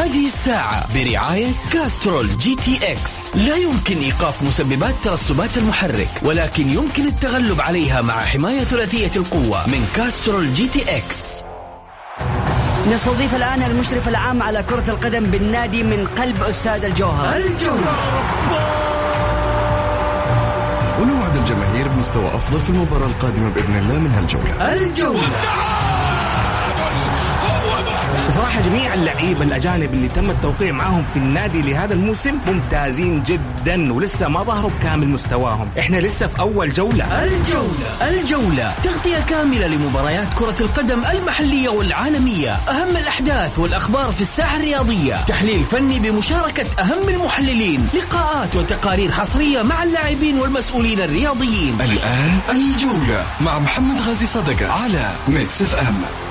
هذه الساعة برعاية Castrol GTX. لا يمكن إيقاف مسببات ترسبات المحرك ولكن يمكن التغلب عليها مع حماية ثلاثية القوة من Castrol GT X. نستضيف الآن المشرف العام على كرة القدم بالنادي من قلب أستاذ الجوهر. الجولة ونوعد الجماهير بمستوى أفضل في المباراة القادمة بإذن الله من هالجولة. الجولة! بصراحة جميع اللعيبة الأجانب اللي تم التوقيع معاهم في النادي لهذا الموسم ممتازين جدا ولسه ما ظهروا بكامل مستواهم. إحنا لسه في أول جولة. الجولة الجولة. تغطية كاملة لمباريات كرة القدم المحلية والعالمية. أهم الأحداث والأخبار في الساحة الرياضية. تحليل فني بمشاركة أهم المحللين. لقاءات وتقارير حصرية مع اللاعبين والمسؤولين الرياضيين. الآن الجولة مع محمد غازي صدقة على Mix FM.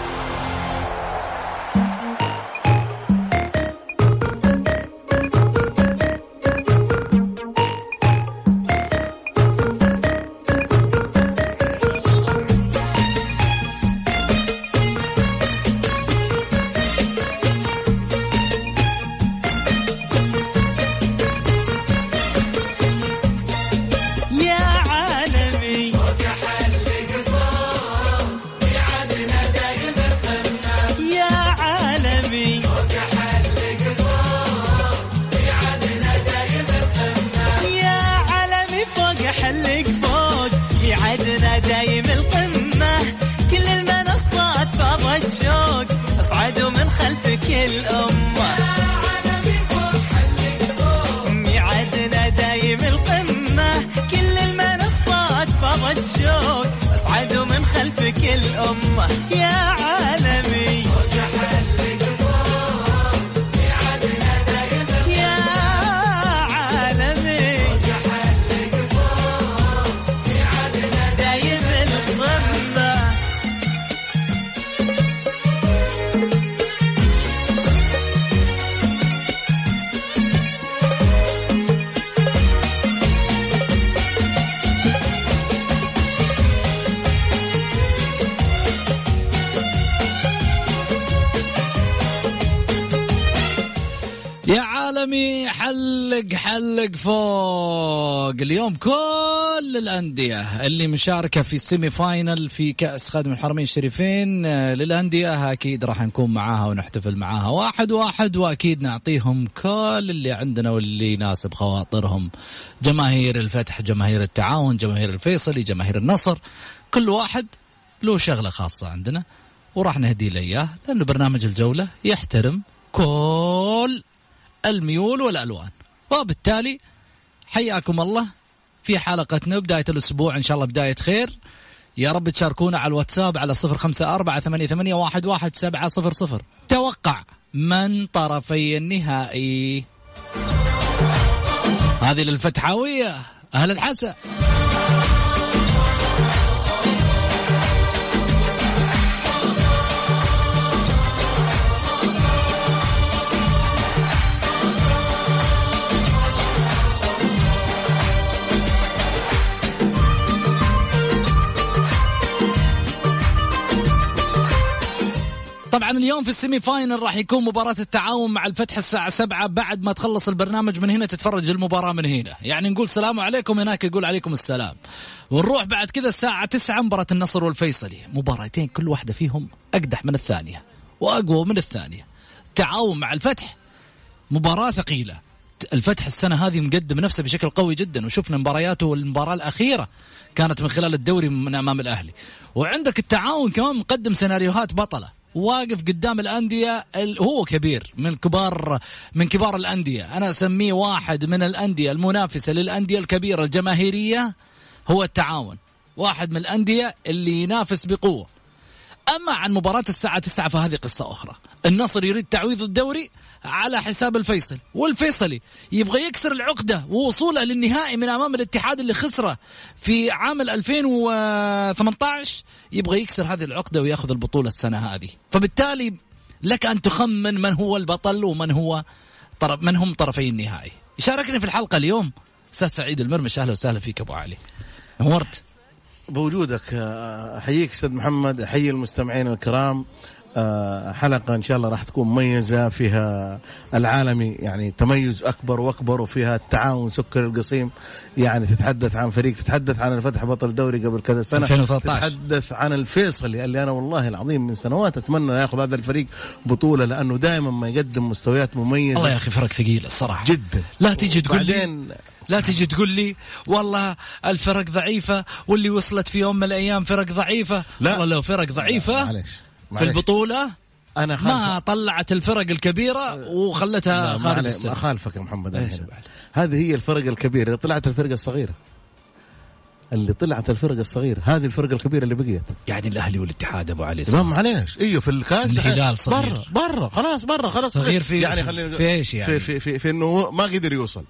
اليوم كل الأندية اللي مشاركة في السيمي فاينل في كأس خادم الحرمين الشريفين آه، للأندية أكيد راح نكون معاها ونحتفل معاها. واحد واحد وأكيد نعطيهم كل اللي عندنا واللي يناسب خواطرهم. جماهير الفتح جماهير التعاون جماهير الفيصلي جماهير النصر كل واحد له شغلة خاصة عندنا وراح نهدي له إياه لأنه برنامج الجولة يحترم كل الميول والألوان. وبالتالي حياكم الله في حلقتنا بداية الأسبوع إن شاء الله بداية خير. يا رب تشاركونا على الواتساب على صفر خمسة أربعة ثمانية, ثمانية واحد, واحد سبعة صفر صفر. توقع من طرفي النهائي. هذه للفتحاوية. أهل الحسا طبعا اليوم في السيمي فاينل راح يكون مباراة التعاون مع الفتح الساعة سبعة بعد ما تخلص البرنامج من هنا تتفرج المباراة من هنا. يعني نقول سلام عليكم هناك يقول عليكم السلام. ونروح بعد كذا الساعة تسعة مباراة النصر والفيصلي. مباراتين كل واحدة فيهم أقدح من الثانية وأقوى من الثانية. تعاون مع الفتح مباراة ثقيلة. الفتح السنة هذه مقدم نفسه بشكل قوي جدا وشفنا مبارياته والمباراة الأخيرة كانت من خلال الدوري من أمام الأهلي. وعندك التعاون كمان مقدم سيناريوهات بطلة. واقف قدام الأندية ال- هو كبير من كبار من كبار الأندية. أنا أسميه واحد من الأندية المنافسة للأندية الكبيرة الجماهيرية هو التعاون. واحد من الأندية اللي ينافس بقوة. أما عن مباراة الساعة 9 فهذه قصة أخرى. النصر يريد تعويض الدوري على حساب الفيصل. والفيصلي يبغى يكسر العقدة ووصوله للنهائي من أمام الاتحاد اللي خسره في عام 2018 يبغى يكسر هذه العقدة ويأخذ البطولة السنة هذه. فبالتالي لك أن تخمن من هو البطل ومن هو طرف من هم طرفي النهائي. يشاركني في الحلقة اليوم أستاذ سعيد المرمش. أهلا وسهلا فيك أبو علي. نورت بوجودك أحييك أستاذ محمد أحيي المستمعين الكرام. آه، حلقة إن شاء الله راح تكون مميزة فيها العالمي يعني تميز أكبر وأكبر وفيها التعاون سكر القصيم يعني تتحدث عن فريق تتحدث عن الفتح بطل الدوري قبل كذا سنة 2013. تتحدث عن الفيصلي اللي أنا والله العظيم من سنوات أتمنى يأخذ هذا الفريق بطولة لأنه دائما ما يقدم مستويات مميزة والله يا أخي فرق ثقيل الصراحة جدا لا تيجي تقول لي لا تيجي تقول لي والله الفرق ضعيفة واللي وصلت في يوم من الأيام فرق ضعيفة لا. والله لو فرق ضعيفة معلش في أنا خالف ما طلعت الفرق الكبيرة وخلتها لا، خارج معلش، السنة أخالفك يا محمد؟ هذه هي الفرق الكبيرة. اللي طلعت الفرقة الصغيرة اللي طلعت الفرقة الصغيرة هذه الفرقة الكبيرة اللي بقيت. يعني الأهلي والاتحاد أبو علي ما معليش. إيوه في الكاس الهلال صغير. برا برا خلاص برا خلاص. صغير في- يعني خلينا في إيش يعني؟ في في, في, في إنه ما قدر يوصل.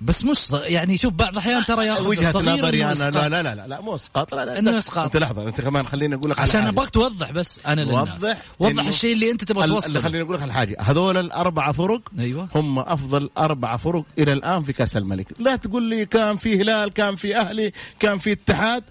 بس مش ص- يعني شوف بعض الأحيان ترى ياخذ وجهة نظري أنا. لا لا لا لا, مو اسقاط لا لا إنه أنت- إسقاط. أنت لحظة أنت كمان خليني أقول لك عشان. ابغاك توضح بس أنا وضح وضح الشيء اللي أنت تبغى توصله. خليني أقول لك على حاجة. هذول الاربعه فرق أيوه. هم أفضل أربع فرق إلى الآن في كأس الملك. لا تقول لي كان في هلال كان في أهلي كان في اتحاد.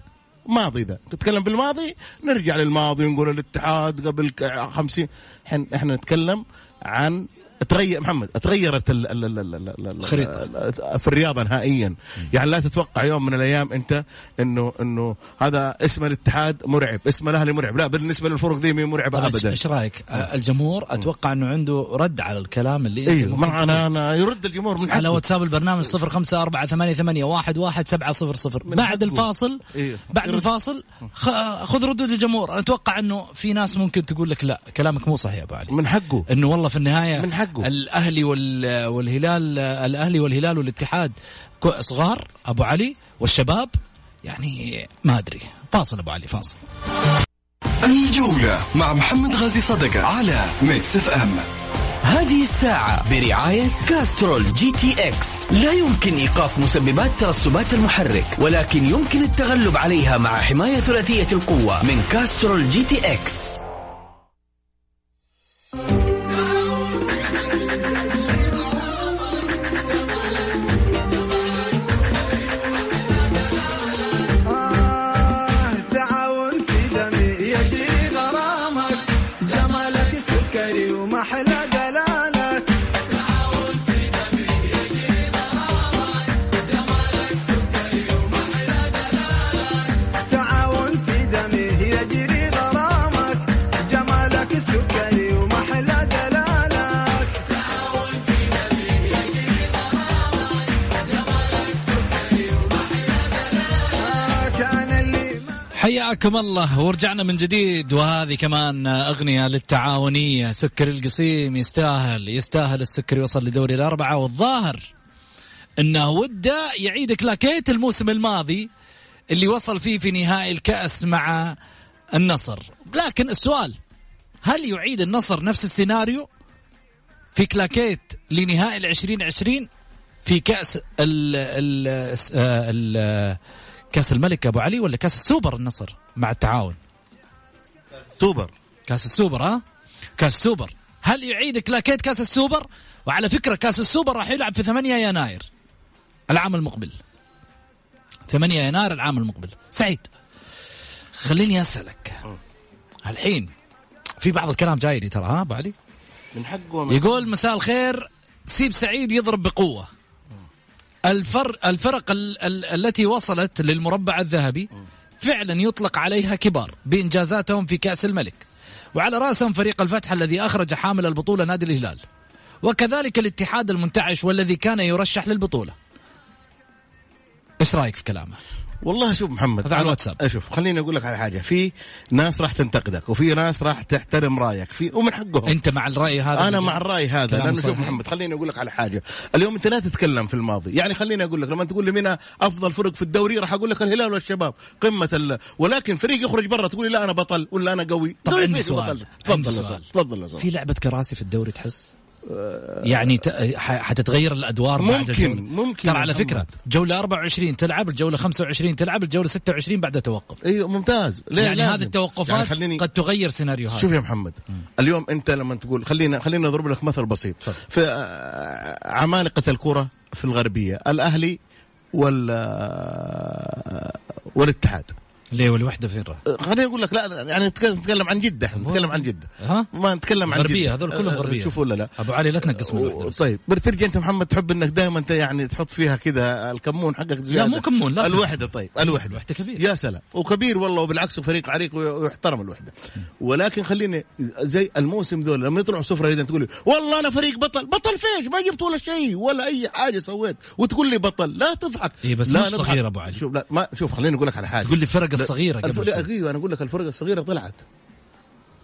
ماضي ذا. تتكلم بالماضي؟ نرجع للماضي ونقول الاتحاد قبل ك- 50 إحنا إحنا نتكلم عن تغير محمد تغيرت ال ال ال ال ال ال الخريطة. ال- في الرياضة نهائيا يعني لا تتوقع يوم من الأيام أنت انه إنه هذا اسم الاتحاد مرعب اسم الأهلي مرعب لا بالنسبة للفرق دي مي مرعبة طيب ابدا إيش رأيك؟ الجمهور أتوقع إنه عنده رد على الكلام اللي أنت أيوه ممكن ما أنا أنا يرد الجمهور من على حقه. واتساب البرنامج صفر خمسة أربعة ثمانية ثمانية واحد واحد سبعة صفر صفر من بعد حقه. الفاصل إيه. بعد. الفاصل خذ ردود الجمهور أنا أتوقع أنه في ناس ممكن تقول لك لا كلامك مو صحيح يا أبو علي من حقه إنه والله في النهاية من حقه. الأهلي وال- والهلال الأهلي والهلال والاتحاد صغار أبو علي والشباب يعني ما أدري. فاصل أبو علي فاصل. الجولة مع محمد غازي صدقة على Mix FM هذه الساعة برعاية Castrol GTX. لا يمكن إيقاف مسببات ترسبات المحرك ولكن يمكن التغلب عليها مع حماية ثلاثية القوة من كاسترول جي تي إكس. حياكم الله. ورجعنا من جديد وهذه كمان أغنية للتعاونية. سكر القصيم يستاهل يستاهل السكر يوصل لدوري الأربعة. والظاهر أنه ودة يعيد كلاكيت الموسم الماضي اللي وصل فيه في نهائي الكأس مع النصر. لكن السؤال هل يعيد النصر نفس السيناريو في كلاكيت لنهائي العشرين عشرين في كأس ال ال ال كأس الملك أبو علي ولا كأس السوبر النصر؟ مع التعاون. سوبر. كأس السوبر ها؟ كأس السوبر. هل يعيد كلاكيت كأس السوبر؟ وعلى فكرة كأس السوبر راح يلعب في 8 يناير العام المقبل. 8 يناير العام المقبل. سعيد خليني أسألك. الحين في بعض الكلام جاي لي ترى ها أبو علي؟ من حقه يقول مساء الخير سيب سعيد يضرب بقوة. الفرق الفرق ال ال التي وصلت للمربع الذهبي فعلا يطلق عليها كبار بإنجازاتهم في كأس الملك. وعلى رأسهم فريق الفتح الذي أخرج حامل البطولة نادي الهلال. وكذلك الاتحاد المنتعش والذي كان يرشح للبطولة. إيش رأيك في كلامه؟ والله شوف محمد هذا على الواتساب. شوف خليني أقول لك على حاجة في ناس راح تنتقدك وفي ناس راح تحترم رأيك في ومن حقهم أنت مع الرأي هذا أنا مع الرأي هذا لأنه شوف. محمد خليني أقول لك على حاجة اليوم أنت لا تتكلم في الماضي يعني خليني أقول لك لما تقول لي مين أفضل فرق في الدوري راح أقول لك الهلال والشباب قمة ال... ولكن فريق يخرج برا تقول لي لا أنا بطل ولا أنا قوي طب قوي عندي سؤال. تفضل تفضل في لعبة كراسي في الدوري تحس؟ يعني حتتغير الأدوار بعد ممكن- الجولة. ممكن ترى على. فكرة جولة 24 تلعب الجولة 25 تلعب الجولة 26 بعد توقف أيوه ممتاز. ليه يعني لازم. هذه التوقفات يعني خليني قد تغير سيناريو هذا. شوف يا محمد اليوم أنت لما تقول خلينا خلينا نضرب لك مثل بسيط. في آه، عمالقة الكرة في الغربية الأهلي وال آه، والاتحاد. ليه والوحده فين راح؟ خليني أقول لك لا لا، يعني نتكلم عن جدة نتكلم عن جدة ها؟ ما نتكلم عن غربية. هذول كلهم أه، غربية شوف ولا لا أبو علي لا تنقص من الوحدة. طيب بترجع أنت محمد تحب إنك دائما انت يعني تحط فيها كذا الكمون حقك زيادة مو كمون، لا. الوحدة طيب الوحدة الوحدة كبير. يا سلام وكبير والله وبالعكس فريق عريق وي- ويحترم الوحدة ولكن خليني زي الموسم ذول لما يطلعوا سفرة اذا تقول لي والله أنا فريق بطل بطل فيش ما جبت ولا شيء ولا أي حاجة سويت وتقول لي بطل لا تضحك إيه بس لا صغير أبو علي. شوف لا ما شوف خليني أقول لك على حاجة تقول لي فرق لا، الصغيرة. قبل شوي. أيوه أنا أقول لك الفرق الصغيرة طلعت.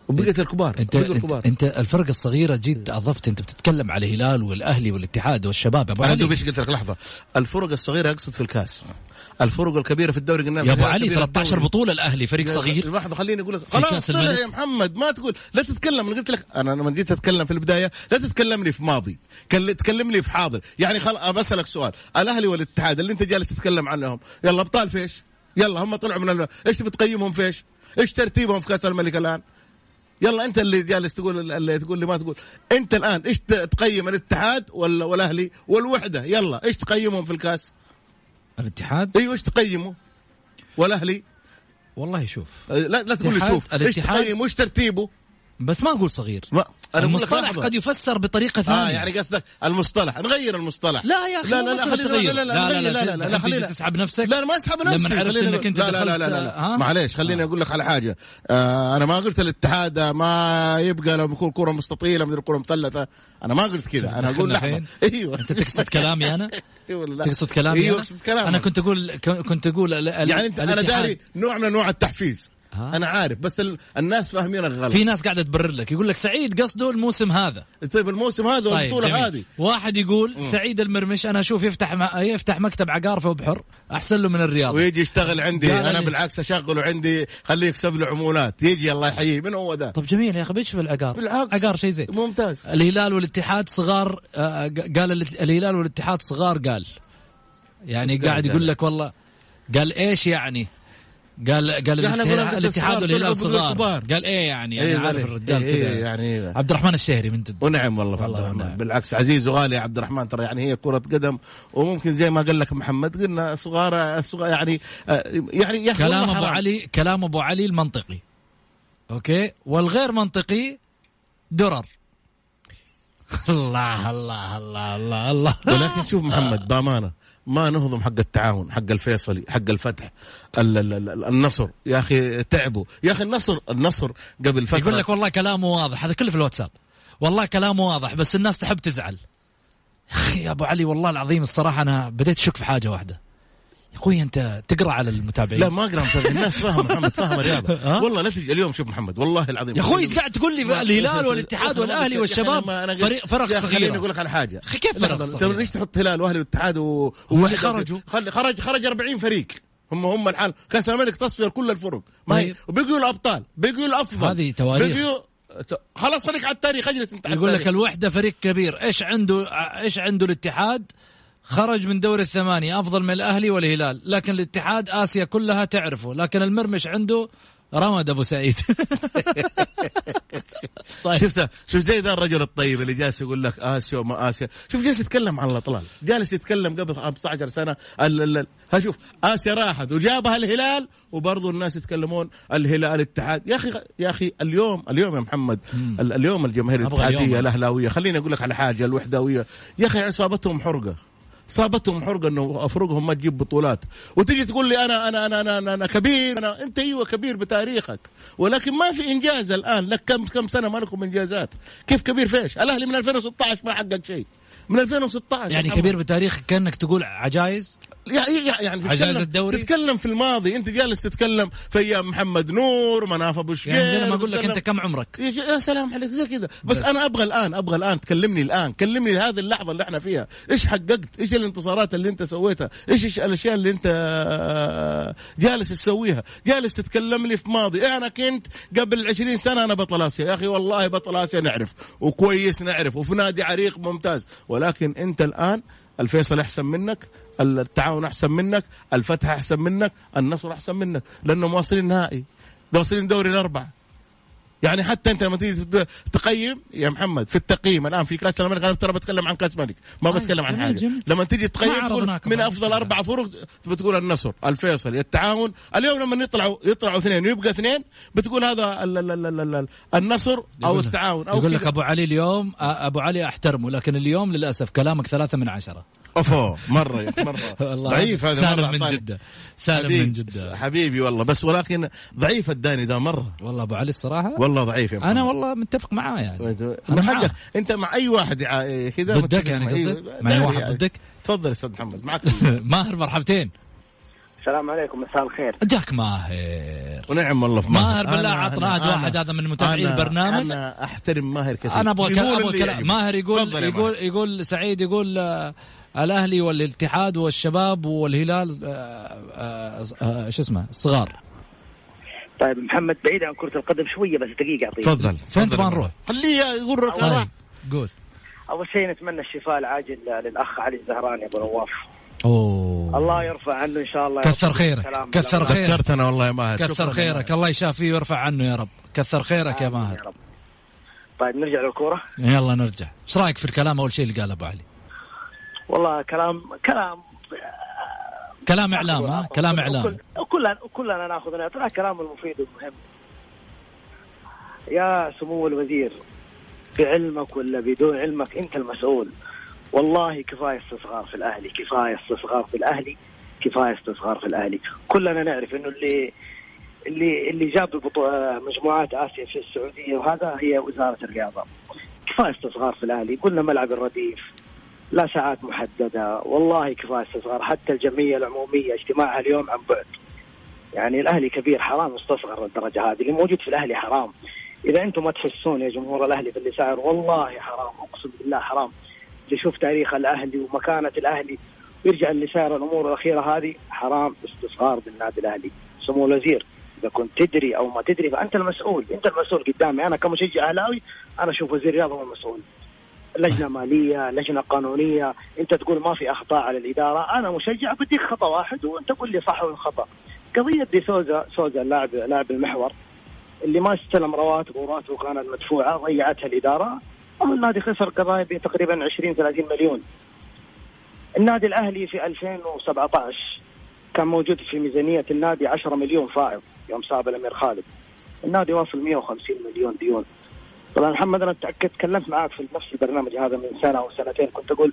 وبقيت الكبار انت انت, الكبار. إنت الفرق الصغيرة جيت أضفت أنت بتتكلم على الهلال والأهلي والاتحاد والشباب. أبو أنا علي. دوب إيش قلت لك؟ لحظة. الفرق الصغيرة أقصد في الكاس. الفرق الكبيرة في الدوري قلنا يا أبو علي كبير 13 الدوري. بطولة الأهلي فريق صغير. لحظه خليني أقول لك. خلاص طلع. يا محمد ما تقول. لا تتكلم أنا قلت لك أنا لما جيت أتكلم في البداية لا تتكلمني في ماضي. كل- تكلمني في حاضر. يعني خل بسالك سؤال. الأهلي والاتحاد اللي أنت جالس تتكلم عنهم يلا أبطال فيش؟ يلا هم طلعوا من ال... إيش بتقيمهم فيش إيش؟ ترتيبهم في كأس الملك الآن؟ يلا أنت اللي جالس تقول اللي تقول لي ما تقول. أنت الآن إيش تقيم الاتحاد ولا والأهلي والوحدة؟ يلا إيش تقيمهم في الكأس؟ الاتحاد؟ إيوه إيش تقيمه؟ والأهلي؟ والله شوف. لا لا تقول لي الاتحاد- شوف. إيش الاتحاد- تقيم وايش ترتيبه؟ بس ما أقول صغير. ما المصطلح لحظة. قد يفسر بطريقة ثانية آه يعني قصدك المصطلح نغير المصطلح لا يا أخي لا لا لا خلينا. لا لا لا، لا، لا لا، لا لا لا خلينا تسحب نفسك؟ لا ما اسحب لما نفسي عرفت خلينا إنك نقول- أنت لا لا لا لا لا؟ معليش خليني أقول لك على حاجة آه أنا ما قلت الاتحاد ما يبقى لو يكون كرة مستطيلة مثل كرة مثلثه أنا ما قلت كذا أنا أقول لحظة؟ أيوه أنت تقصد كلامي أنا إيوه ولا لا؟ تقصد كلامي أيوه أنا كنت أقول كنت أقول يعني انت أنا. داري نوع من أنواع التحفيز ها؟ أنا عارف بس ال- الناس فاهمينك غلط في ناس قاعدة تبرر لك يقول لك سعيد قصده الموسم هذا. طيب الموسم هذا طيب. هذه. واحد يقول سعيد المرمش أنا أشوف يفتح م- يفتح مكتب عقار في بحر أحسن له من الرياض. ويجي يشتغل عندي أنا لي- بالعكس أشغله عندي خليه يكسب له عمولات. يجي الله يحييه من هو ذا؟ طب جميل يا أخي بيش في العقار. بالعكس عقار شيء زين. ممتاز. الهلال والاتحاد صغار آه، قال ال- الهلال والاتحاد صغار قال. يعني قاعد. يقول لك والله قال إيش يعني؟ قال قال يعني الاتحاد, والهلال صغار. قال إيه يعني إيه أنا عارف عليه. الرجال إيه كذا. إيه يعني. عبد الرحمن الشهري من جد. ونعم والله في عبد والله الرحمن. بالعكس عزيز وغالي عبد الرحمن ترى يعني هي كرة قدم وممكن زي ما قال لك محمد قلنا صغار صغار يعني آه، يعني يا كلام والله ابو. علي كلام أبو علي المنطقي. أوكي؟ والغير منطقي درر. الله الله الله الله الله. ولكن شوف محمد بأمانة. ما نهضم حق التعاون حق الفيصلي حق الفتح ال- ال- ال- النصر. يا أخي تعبوا. يا أخي النصر النصر قبل فترة يقول لك والله كلامه واضح. هذا كله في الواتساب. والله كلامه واضح بس الناس تحب تزعل. أخي يا أبو علي والله العظيم الصراحة أنا بديت أشك في حاجة واحدة. يا أخوي أنت تقرأ على المتابعين؟ لا ما أقرأ الناس فاهم محمد فاهم الرياضة؟ والله لا تجي اليوم شوف محمد والله العظيم. يا أخوي قاعد تقول لي الهلال والاتحاد والأهلي والشباب فريق فرق أخي خليني صغيرة. أقول لك على حاجة. كيف فرق؟ انت ليش تحط هلال وأهلي والاتحاد و... خرجوا. خرج خرج 40 فريق. هم هم الحال. كأس الملك تصفية كل الفرق. ما هي طيب. وبقوا الأبطال. بقوا الأفضل. هذه تواريخ. خلاص خليك على التاريخ أجلس أنت يقول لك. الوحدة فريق كبير. إيش عنده إيش عنده الاتحاد؟ خرج من دور الثمانية أفضل من الأهلي والهلال. لكن الاتحاد آسيا كلها تعرفه. لكن المرمش عنده رمد أبو سعيد. طيب. شفت شوف زي ذا الرجل الطيب اللي جالس يقول لك آسيا وما آسيا. شوف جالس يتكلم عن الأطلال. جالس يتكلم قبل 15 سنة. ال ال ال ها شوف آسيا راحت وجابها الهلال وبرضه الناس يتكلمون الهلال الاتحاد. يا أخي يا أخي اليوم اليوم يا محمد ال اليوم الجماهير. الاتحادية الأهلاوية. خليني أقول لك على حاجة الوحداويه يا أخي إصابتهم حرقة. صابتهم حرقة إنه أفرقهم ما تجيب بطولات. وتجي تقول لي أنا أنا أنا أنا, أنا, كبير. أنا أنت أيوه كبير بتاريخك. ولكن ما في إنجاز الآن. لك كم كم سنة ما لكم إنجازات؟ كيف كبير فيش؟ الأهلي من 2016 ما حقق شيء. من 2016 يعني كبير بتاريخ كأنك تقول عجايز؟ يعني يعني عجائز تتكلم, الدوري؟ تتكلم في الماضي انت جالس تتكلم في أيام محمد نور مناف أبو شقير يعني زي لما أقول لك أنت كم عمرك؟ يا سلام عليك زي كذا. بس أنا أبغى الآن أبغى الآن تكلمني الآن. كلمني هذه اللحظة اللي إحنا فيها. إيش حققت؟ إيش الانتصارات اللي أنت سويتها؟ إيش إيش الأشياء اللي أنت آه، جالس تسويها؟ جالس تتكلم لي في ماضي. أنا كنت قبل 20 سنة أنا بطل آسيا. يا أخي والله بطل آسيا نعرف وكويس نعرف وفي نادي عريق ممتاز. ولكن أنت الآن الفيصل أحسن منك التعاون أحسن منك الفتح أحسن منك النصر أحسن منك لأنهم واصلين نهائي واصلين دوري الأربعة. يعني حتى انت لما تيجي تقيم يا محمد في التقييم الآن في كأس الملك أنا ترى بتكلم عن كأس ملك ما طيب، بتكلم عن حاجة جميل. لما تيجي تقيم من أفضل. أربع فرق بتقول النصر الفيصل التعاون اليوم لما يطلعوا يطلعوا اثنين ويبقى اثنين بتقول هذا ال ال ال ال ال النصر أو التعاون أو يقول لك. أبو علي اليوم أبو علي أحترمه لكن اليوم للأسف كلامك ثلاثة من عشرة أوفو مرة يا مرة والله ضعيف هذا سالم مرة من. جدة سالم من جدة حبيبي والله بس ولكن ضعيف الداني ده مرة والله أبو علي الصراحة والله ضعيف يا محمد. أنا والله متفق معاه يعني أنا معاه. حقك أنت مع أي واحد كذا ضدك يعني مع- قصدك؟ أيوه، مع أي داري واحد يعني. ضدك؟ تفضل أستاذ محمد معك ماهر مرحبتين السلام عليكم مساء الخير جاك ماهر ونعم والله في ماهر أنا- بالله عطنا واحد هذا من متابعي أنا- البرنامج. أنا أحترم ماهر كثير أنا أبغى يقول أبغى. ماهر يقول يقول ماهر. يقول سعيد يقول آه، الأهلي والاتحاد والشباب والهلال آه، آه، آه، شو اسمه الصغار طيب محمد بعيد عن كرة القدم شوية بس دقيقة أعطيك. تفضل. فين تبغى نروح؟ خليه يقول طيب رقم قول. أول شيء نتمنى الشفاء العاجل للأخ علي الزهراني أبو نواف. أوه. الله يرفع عنه إن شاء الله. يا كثر. خيرك كثر. خيرك. ذكرتنا والله يا ماهر. كثر خيرك. الله يشافيه ويرفع عنه يا رب. كثر خيرك يا ماهر يا رب. طيب نرجع للكورة. يلا نرجع. إيش رأيك في الكلام أول شيء اللي قاله أبو علي؟ والله كلام كلام كلام إعلام ها؟ كلام إعلام. وكل- وكلنا كلنا ناخذ نعطي. كلام المفيد والمهم. يا سمو الوزير بعلمك ولا بدون علمك أنت المسؤول؟ والله كفاية استصغار في الأهلي كفاية استصغار في الأهلي كفاية استصغار في الأهلي. كلنا نعرف إنه اللي اللي اللي جاب مجموعات آسيا في السعودية وهذا هي وزارة الرياضة. كفاية استصغار في الأهلي. قلنا ملعب الرديف لا ساعات محددة. والله كفاية استصغار حتى الجمعية العمومية اجتماعها اليوم عن بعد. يعني الأهلي كبير حرام يستصغر للدرجه هذه. اللي موجود في الأهلي حرام. إذا أنتم ما تحسون يا جمهور الأهلي باللي صاير والله حرام أقسم بالله حرام. اللي يشوف تاريخ الأهلي ومكانة الأهلي ويرجع اللي صاير الأمور الأخيرة هذه حرام استصغار بالنادي الأهلي. سمو الوزير إذا كنت تدري أو ما تدري فأنت المسؤول. أنت المسؤول قدامي. أنا كمشجع أهلاوي أنا أشوف وزير الرياضه هو المسؤول. لجنة مالية لجنة قانونية. أنت تقول ما في أخطاء على الإدارة. أنا مشجع بديك خطأ واحد وأنت قول لي صح ولا خطأ. قضية دي سوزا سوزا اللاعب لاعب المحور اللي ما استلم رواتبه وراتبه كانت مدفوعة ضيعتها الإدارة. أو النادي خسر قضايا بتقريبا 20 30 مليون. النادي الأهلي في 2017 كان موجود في ميزانية النادي 10 مليون فائض يوم صاب الأمير خالد. النادي واصل 150 مليون ديون. طبعا محمد أنا تأكد تكلمت معك في نفس البرنامج هذا من سنة أو سنتين. كنت أقول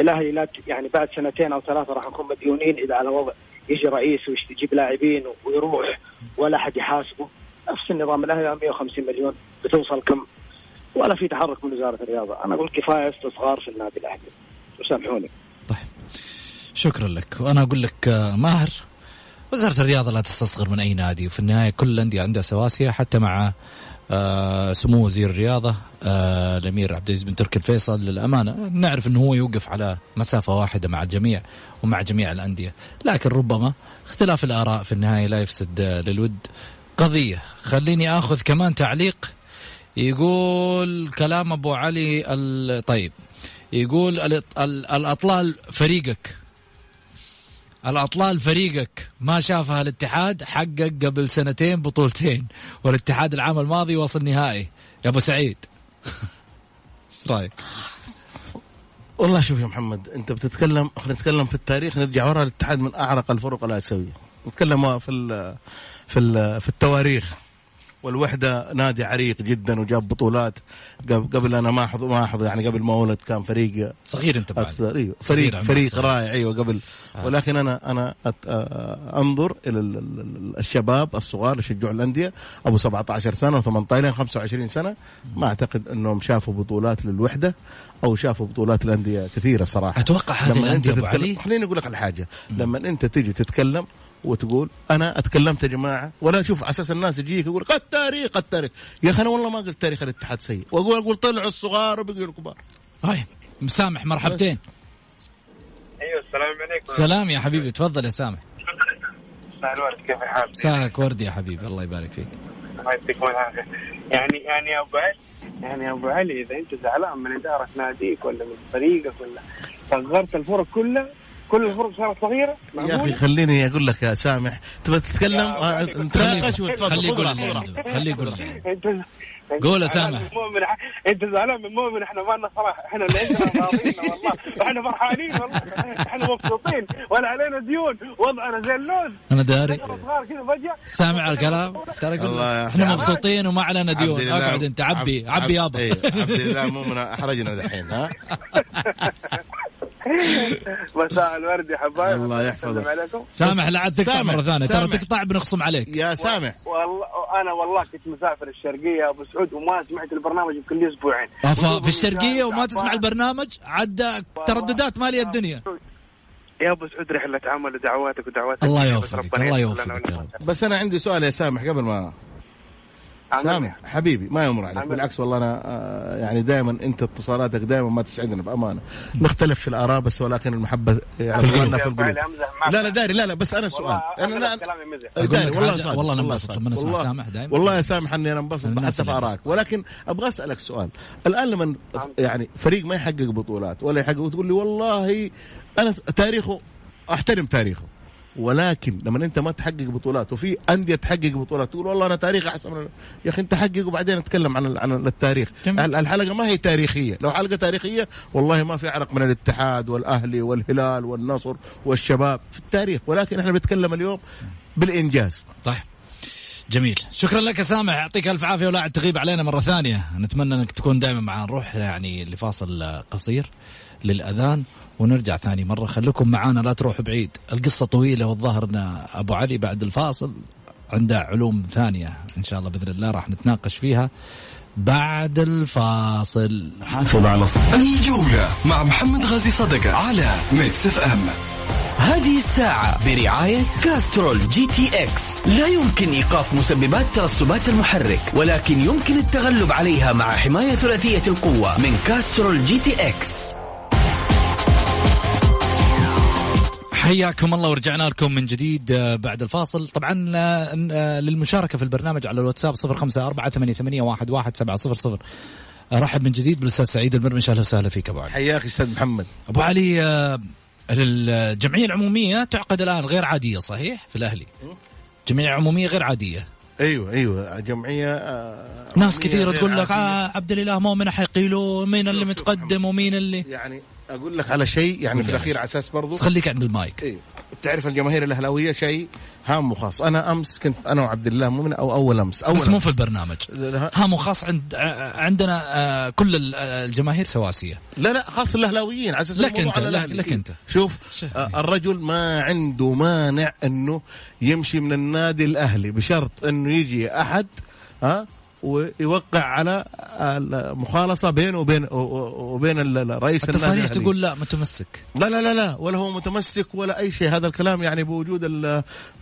الأهلي لا يعني بعد سنتين أو ثلاثة راح نكون مديونين إذا على وضع يجي رئيس ويجيب لاعبين ويروح ولا أحد يحاسبه. نفس النظام الأهلي 150 مليون بتوصل كم؟ ولا في تحرك من وزارة الرياضة. أنا أقول كفاية استصغار في النادي الأهلي. وسامحوني طيب. شكرا لك. وأنا أقول لك آه، ماهر وزارة الرياضة لا تستصغر من أي نادي. وفي النهاية كل الأندية عندها سواسية حتى مع آه، سمو وزير الرياضة آه، الأمير عبد العزيز بن تركي الفيصل للأمانة. نعرف إنه هو يوقف على مسافة واحدة مع الجميع ومع جميع الأندية. لكن ربما اختلاف الآراء في النهاية لا يفسد للود قضية. خليني آخذ كمان تعليق. يقول كلام أبو علي طيب. يقول الأط- ال- الأطلال فريقك. الأطلال فريقك ما شافها الاتحاد حقق قبل سنتين بطولتين والاتحاد العام الماضي وصل نهائي. يا أبو سعيد. إيش رأيك؟ والله شوف يا محمد أنت بتتكلم خلينا نتكلم في التاريخ نرجع ورا الاتحاد من أعرق الفرق الآسيوية. نتكلم في ال في ال في التواريخ. والوحدة نادي عريق جدا وجاب بطولات. قبل, قبل أنا ما احظ ما احظ يعني قبل ما ولد كان فريق صغير أنت أكثر. إيوه صغير فريق فريق. رائع. إيوه قبل. ولكن أنا أنا أت آه، أنظر إلى ال- ال- ال- الشباب الصغار اللي يشجعوا الأندية. أبو 17 سنة و18 لين 25 سنة. ما أعتقد أنهم شافوا بطولات للوحدة أو شافوا بطولات الأندية كثيرة صراحة. أتوقع هذه الأندية أبو علي؟ خليني أقول لك على حاجة. لما أنت تيجي تتكلم وتقول أنا أتكلمت يا جماعة ولا أشوف على أساس الناس يجيك يقول لك التاريخ التاريخ يا أخي أنا والله ما قلت تاريخ الاتحاد سيء. واقول أقول طلعوا الصغار وبقوا الكبار. طيب مسامح مرحبتين. أيوه السلام عليكم. سلام يا حبيبي تفضل يا سامح. مساء الورد كيف الحال؟ مساك ورد يا حبيبي الله يبارك فيك. الله يعطيكم العافية. يعني يعني يا أبو علي يعني يا أبو علي إذا أنت زعلان من إدارة ناديك ولا من فريقك ولا صغرت الفرق كلها كل الفرق صارت صغيرة يا أخي؟ خليني أقول لك يا سامح تبغى تتكلم؟ آه، نتناقش وتفضل. خليه يقول خليه يقول قول سامح. من مؤمن أنت زعلان من مؤمن إحنا ما لنا صراحة إحنا اللي عندنا راضيين والله إحنا فرحانين والله. إحنا مبسوطين. ولا علينا ديون. وضعنا زي اللوز أنا داري. صغار كذا فجأة. سامع الكلام؟ ترى إحنا. مبسوطين وما علينا ديون. أقعد أنت. عبي عبي يابا. إيه، عبد الله مو من أحرجنا دحين ها؟ مساء الورد يا حبايب. الله يحفظك. سامح لا عاد تقطع مرة ثانية. ترى. تقطع بنخصم عليك. يا سامح. والله أنا والله كنت مسافر الشرقية أبو سعود وما سمعت البرنامج يمكن لي أسبوعين في الشرقية وما تسمع البرنامج عاد ترددات ماليه الدنيا. يا أبو سعود رحلة عمل ودعواتك ودعوات الله يوفقك، الله يوفقك. بس أنا عندي سؤال يا سامح قبل ما. سامح حبيبي ما يمر عليك. عمل. بالعكس والله أنا آه، يعني دائما أنت اتصالاتك دائما ما تسعدنا بأمانة. نختلف في الآراء بس ولكن المحبة يعني في القلوب. لا لا داري لا لا بس أنا سؤال. والله أنا لا داري والله صادق والله أنا انبسط. لما نسمع والله- سامح دايما. والله يا سامح إني أنا انبسط حتى في ارائك ولكن أبغى أسألك سؤال. الآن لما يعني فريق ما يحقق بطولات ولا يحقق وتقول لي والله أنا تاريخه أحترم تاريخه. ولكن لما انت ما تحقق بطولات وفي أندية تحقق بطولات تقول والله أنا تاريخي أحسن من يا أخي أنت حقق وبعدين نتكلم عن عن التاريخ. جميل. ال- الحلقة ما هي تاريخية. لو حلقة تاريخية والله ما في عرق من الاتحاد والأهلي والهلال والنصر والشباب في التاريخ. ولكن إحنا بنتكلم اليوم بالإنجاز. طيب. جميل. شكرا لك يا سامح. يعطيك ألف عافية ولا تغيب علينا مرة ثانية. نتمنى إنك تكون دائما معنا نروح يعني لفاصل قصير للأذان. ونرجع ثاني مرة. خليكم معانا لا تروحوا بعيد. القصة طويلة والظاهر إن أبو علي بعد الفاصل عنده علوم ثانية إن شاء الله بإذن الله راح نتناقش فيها بعد الفاصل. حافظ على الجولة مع محمد غازي صدقة على ميكس اف ام هذه الساعة برعاية كاسترول GTX لا يمكن إيقاف مسببات ترسبات المحرك ولكن يمكن التغلب عليها مع حماية ثلاثية القوة من كاسترول GTX حياكم الله ورجعنا لكم من جديد آه، بعد الفاصل. طبعا آه، آه، للمشاركة في البرنامج على الواتساب صفر خمسة أربعة ثمانية ثمانية واحد واحد سبعة صفر صفر. أرحب من جديد بالأستاذ سعيد المرمش أهلا وسهلا فيك أبو علي. حياك أستاذ محمد. أبو علي الجمعية العمومية تعقد الآن غير عادية صحيح؟ في الأهلي. جمعية عمومية غير عادية. أيوه أيوه جمعية ناس غير تقول لك. آه عبد الإله مؤمن حيقيلوا مين اللي متقدم ومين اللي يعني أقول لك على شيء يعني في الأخير على أساس برضو خليك عند المايك أيوه تعرف الجماهير الأهلاوية شيء هام وخاص أنا أمس كنت أنا وعبد الله مؤمن أو أول أمس أول بس مو. في البرنامج هام وخاص عند عندنا آه، كل ال- آه، الجماهير سواسية لا لا خاص الأهلاويين على أساس لك على لك-. لك أنت. شوف. آه، الرجل ما عنده مانع إنه يمشي من النادي الأهلي بشرط إنه يجي أحد ها ويوقع على المخالصة بينه وبين وبين رئيس التصاريح الأهلي. تقول لا متمسك. لا لا لا لا ولا هو متمسك ولا أي شيء. هذا الكلام يعني بوجود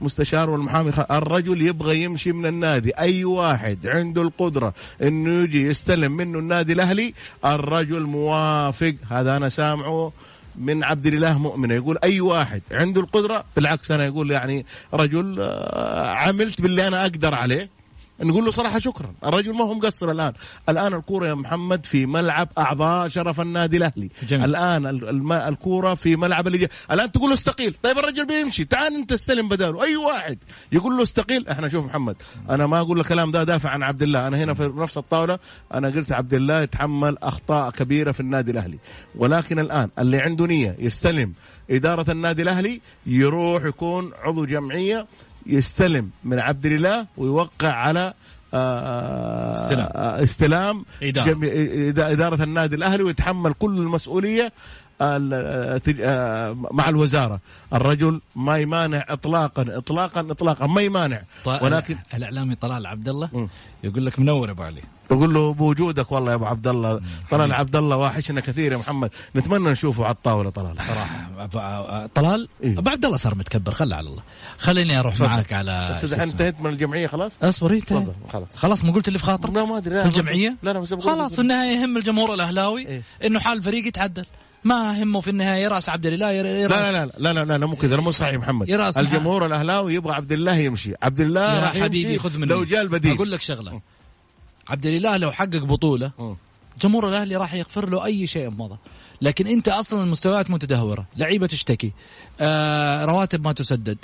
المستشار والمحامي. الرجل يبغى يمشي من النادي. أي واحد عنده القدرة إنه يجي يستلم منه النادي الأهلي الرجل موافق. هذا أنا سامعه من عبد الإله مؤمنة. يقول أي واحد عنده القدرة بالعكس أنا يقول يعني رجل آه، عملت باللي أنا أقدر عليه. نقول له صراحة شكرا. الرجل ما هو مقصر الآن. الآن الكورة يا محمد في ملعب أعضاء شرف النادي الأهلي. جميل. الآن الكورة في ملعب اللي الآن تقول له استقيل. طيب الرجل بيمشي. تعال أنت استلم بداله. أي واحد يقول له استقيل. إحنا شوف محمد أنا ما أقول الكلام ده دافع عن عبد الله. أنا هنا في نفس الطاولة أنا قلت عبد الله يتحمل أخطاء كبيرة في النادي الأهلي. ولكن الآن اللي عنده نية يستلم إدارة النادي الأهلي يروح يكون عضو جمعية يستلم من عبد الله ويوقع على آه، استلام. آه، استلام إدارة. إدارة النادي الأهلي ويتحمل كل المسؤولية مع الوزارة. الرجل ما يمانع إطلاقا إطلاقا إطلاقا ما يمانع. ولكن الإعلامي طلال عبد الله. يقول لك منور أبو علي. بقول له بوجودك والله يا أبو عبد الله. طلال عبد الله واحشنا كثير يا محمد. نتمنى نشوفه على الطاولة طلال. صراحة طلال إيه. أبو عبد الله صار متكبر خله على الله. خليني أروح تفضل. معاك على. انتهيت من الجمعية خلاص؟ اصبر انت خلاص. خلاص ما قلت اللي في خاطرك؟ لا ما أدري. لا في الجمعية؟ لا لا خلاص في النهاية يهم الجمهور الأهلاوي إيه. إنه حال الفريق يتعدل. ما همه في النهاية راس عبد الله يراس لا لا لا لا لا لا, لا مو كذا مو صحيح محمد. الجمهور الأهلاوي يبغى عبد الله يمشي. عبد الله يا راح حبيبي يمشي خذ مني. لو جاء البديل. أقول لك شغلة. عبد الاله لو حقق بطولة. جمهور الأهلي راح يغفر له أي شيء مضى لكن أنت أصلا المستويات متدهورة لعيبة تشتكي آه رواتب ما تسدد.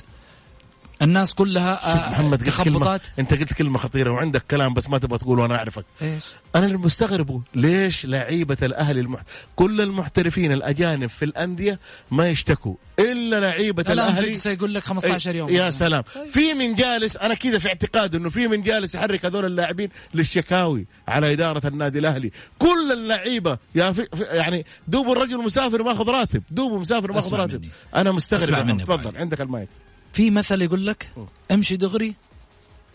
الناس كلها شوف آه محمد قلت كلمة انت قلت كلمة خطيرة وعندك كلام بس ما تبغى تقول وأنا أعرفك. إيش؟ أنا اللي مستغربه ليش لعيبة الأهلي المح... كل المحترفين الأجانب في الأندية ما يشتكوا؟ إلا لعيبة الآن الأهلي. يقول لك 15 يوم. يا سلام. في من جالس أنا كذا في اعتقاد إنه في من جالس يحرك هذول اللاعبين للشكاوي على إدارة النادي الأهلي. كل اللعيبة يا في يعني دوب الرجل مسافر ماخذ راتب دوب مسافر ماخذ راتب. مني. أنا مستغرب مني تفضل. عندك المايك. في مثل يقول لك امشي دغري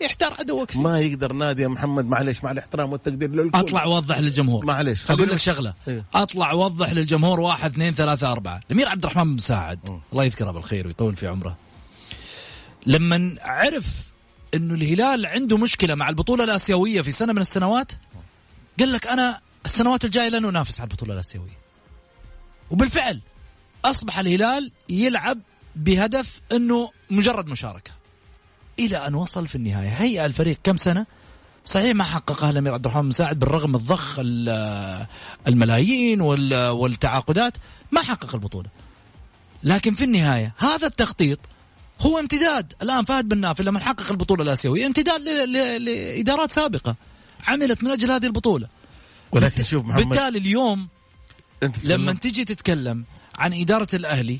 يحتار عدوك. فيه. ما يقدر نادي يا محمد معلش مع الاحترام والتقدير للكل. أطلع وضح للجمهور. معلش أقول لك شغلة. إيه. أطلع وضح للجمهور واحد اثنين ثلاثة أربعة. الأمير عبد الرحمن بن مساعد الله يذكره بالخير ويطول في عمره لما عرف إنه الهلال عنده مشكلة مع البطولة الآسيوية في سنة من السنوات قال لك أنا السنوات الجاية لن أنافس على البطولة الآسيوية. وبالفعل أصبح الهلال يلعب بهدف أنه مجرد مشاركة. إلى أن وصل في النهاية. هيئة الفريق كم سنة؟ صحيح ما حققها الامير عبد الرحمن مساعد بالرغم من ضخ ال- الملايين وال- والتعاقدات ما حقق البطولة. لكن في النهاية هذا التخطيط هو امتداد. الآن فهد بن نافل لما حقق البطولة الآسيوية امتداد لإدارات سابقة. عملت من أجل هذه البطولة. ولكن شوف محمد. بالتالي اليوم لما تجي تتكلم عن إدارة الأهلي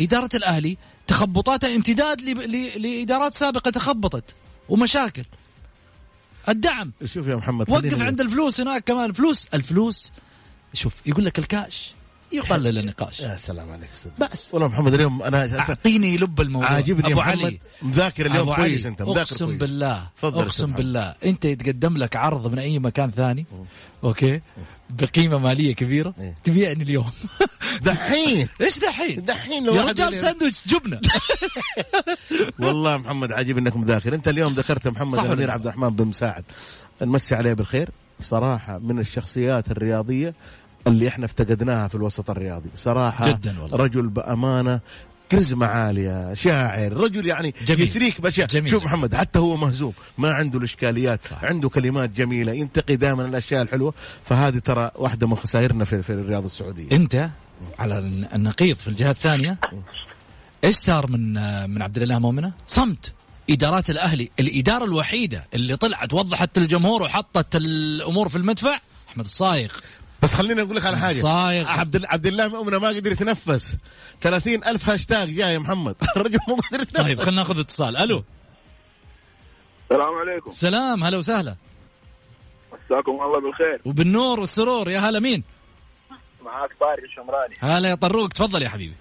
إدارة الأهلي تخبطاتها امتداد ل- ل- لإدارات سابقة تخبطت ومشاكل. الدعم. شوف يا محمد وقف عند الفلوس هناك كمان. الفلوس الفلوس شوف يقول لك الكاش. يقلل النقاش. يا سلام عليك أستاذ. بس. والله محمد اليوم أنا أعطيني لب الموضوع. عاجبني أبو محمد. علي. مذاكر اليوم أبو كويس. أنت مذاكر أقسم كويس. بالله تفضل أقسم. بالله. أنت يتقدم لك عرض من أي مكان ثاني؟ okay. بقيمة مالية كبيرة. إيه. تبيعني اليوم. دحين. إيش دحين؟ دحين لو يا رجال ساندويتش جبنة. والله محمد عجيب إنك مذاكر. أنت اليوم ذكرت محمد الأمير لا؟ عبد الرحمن بن مساعد نمسي عليه بالخير. صراحة من الشخصيات الرياضية اللي إحنا افتقدناها في الوسط الرياضي صراحة جداً والله. رجل بأمانة كاريزما عالية شاعر رجل يعني جميل. يثريك جميل. شوف محمد حتى هو مهزوم ما عنده الإشكاليات صح. عنده كلمات جميلة ينتقي دائما الأشياء الحلوة فهذه ترى واحدة من خسائرنا في, في الرياضة السعودية انت على النقيض في الجهة الثانية إيش صار من من عبد الإله مؤمنة؟ صمت إدارات الأهلي الإدارة الوحيدة اللي طلعت وضحت للجمهور وحطت الأمور في المدفع أحمد الصايغ بس خليني أقول لك على حاجة. صايغ. عبد عبد الله مؤمنه ما قدر يتنفس. 30 ألف هاشتاج جاي يا محمد. الرجل مو قادر يتنفس. طيب خلينا ناخذ اتصال. ألو. السلام عليكم. سلام. هلا وسهلا. مساكم الله بالخير. وبالنور والسرور. يا هلا مين؟ معاك طارق الشمراني. هلا يا طروق. تفضل يا حبيبي.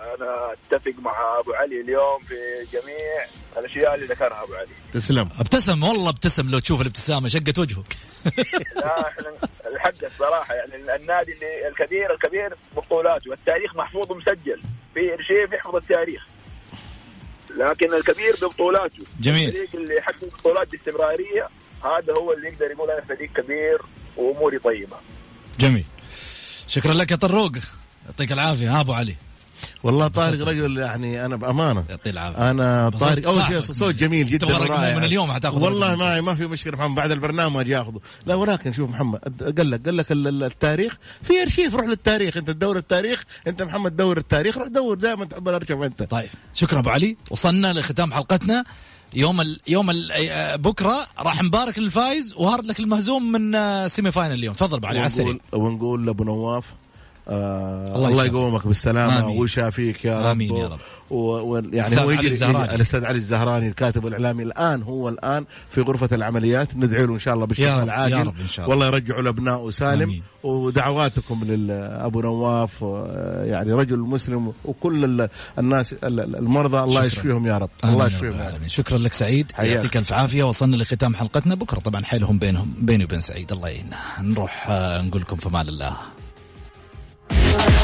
أنا أتفق مع أبو علي اليوم في جميع الأشياء اللي ذكرها أبو علي. تسلم. ابتسم والله ابتسم لو تشوف الابتسامة شقت وجهك. لا إحنا الحق الصراحه يعني النادي اللي الكبير الكبير بطولاته والتاريخ محفوظ ومسجل. في شيء يحفظ التاريخ. لكن الكبير ببطولاته جميل. الفريق اللي يحقق بطولات باستمرارية هذا هو اللي يقدر يقول أنا فريق كبير وأموري طيبة. جميل. شكرا لك يا طروق. يعطيك العافية ها أبو علي. والله طارق رجل يعني أنا بأمانة. يعطيه العافية. أنا طارق أول. شيء صوت جميل جدا ورائع. من اليوم حتاخذ والله. ما ما في مشكلة محمد بعد البرنامج ياخذه. لا ولكن شوف محمد قال لك قال لك ال- ال- التاريخ في أرشيف روح للتاريخ. أنت تدور التاريخ أنت محمد دور التاريخ روح دور دائما تحب الارشيف أنت. طيب شكرا أبو علي. وصلنا لختام حلقتنا. يوم ال يوم ال آه، بكرة راح نبارك للفايز و hard luck المهزوم من آه، semi final اليوم. تفضل أبو علي على السريع. ونقول ونقول لأبو نواف آه الله الله. يقومك بالسلامة. ويشافيك يا رب آمين يا رب. ويعني هو يجري الزهراني. الأستاذ علي الزهراني الكاتب الإعلامي الآن هو الآن في غرفة العمليات ندعي له إن شاء الله بالشفاء العاجل يا رب إن شاء الله. والله يرجعه لابنائه سالم آمين. ودعواتكم لابو نواف يعني رجل مسلم وكل ال- الناس ال- ال- المرضى الله. يشفيهم يا رب الله يشفيهم يا رب. شكرا لك سعيد. يعطيك ألف عافية وصلنا لختام حلقتنا بكرة طبعا حيلهم بينهم بيني وبين سعيد الله يعيننا نروح آه، نقول لكم في أمان الله Bye.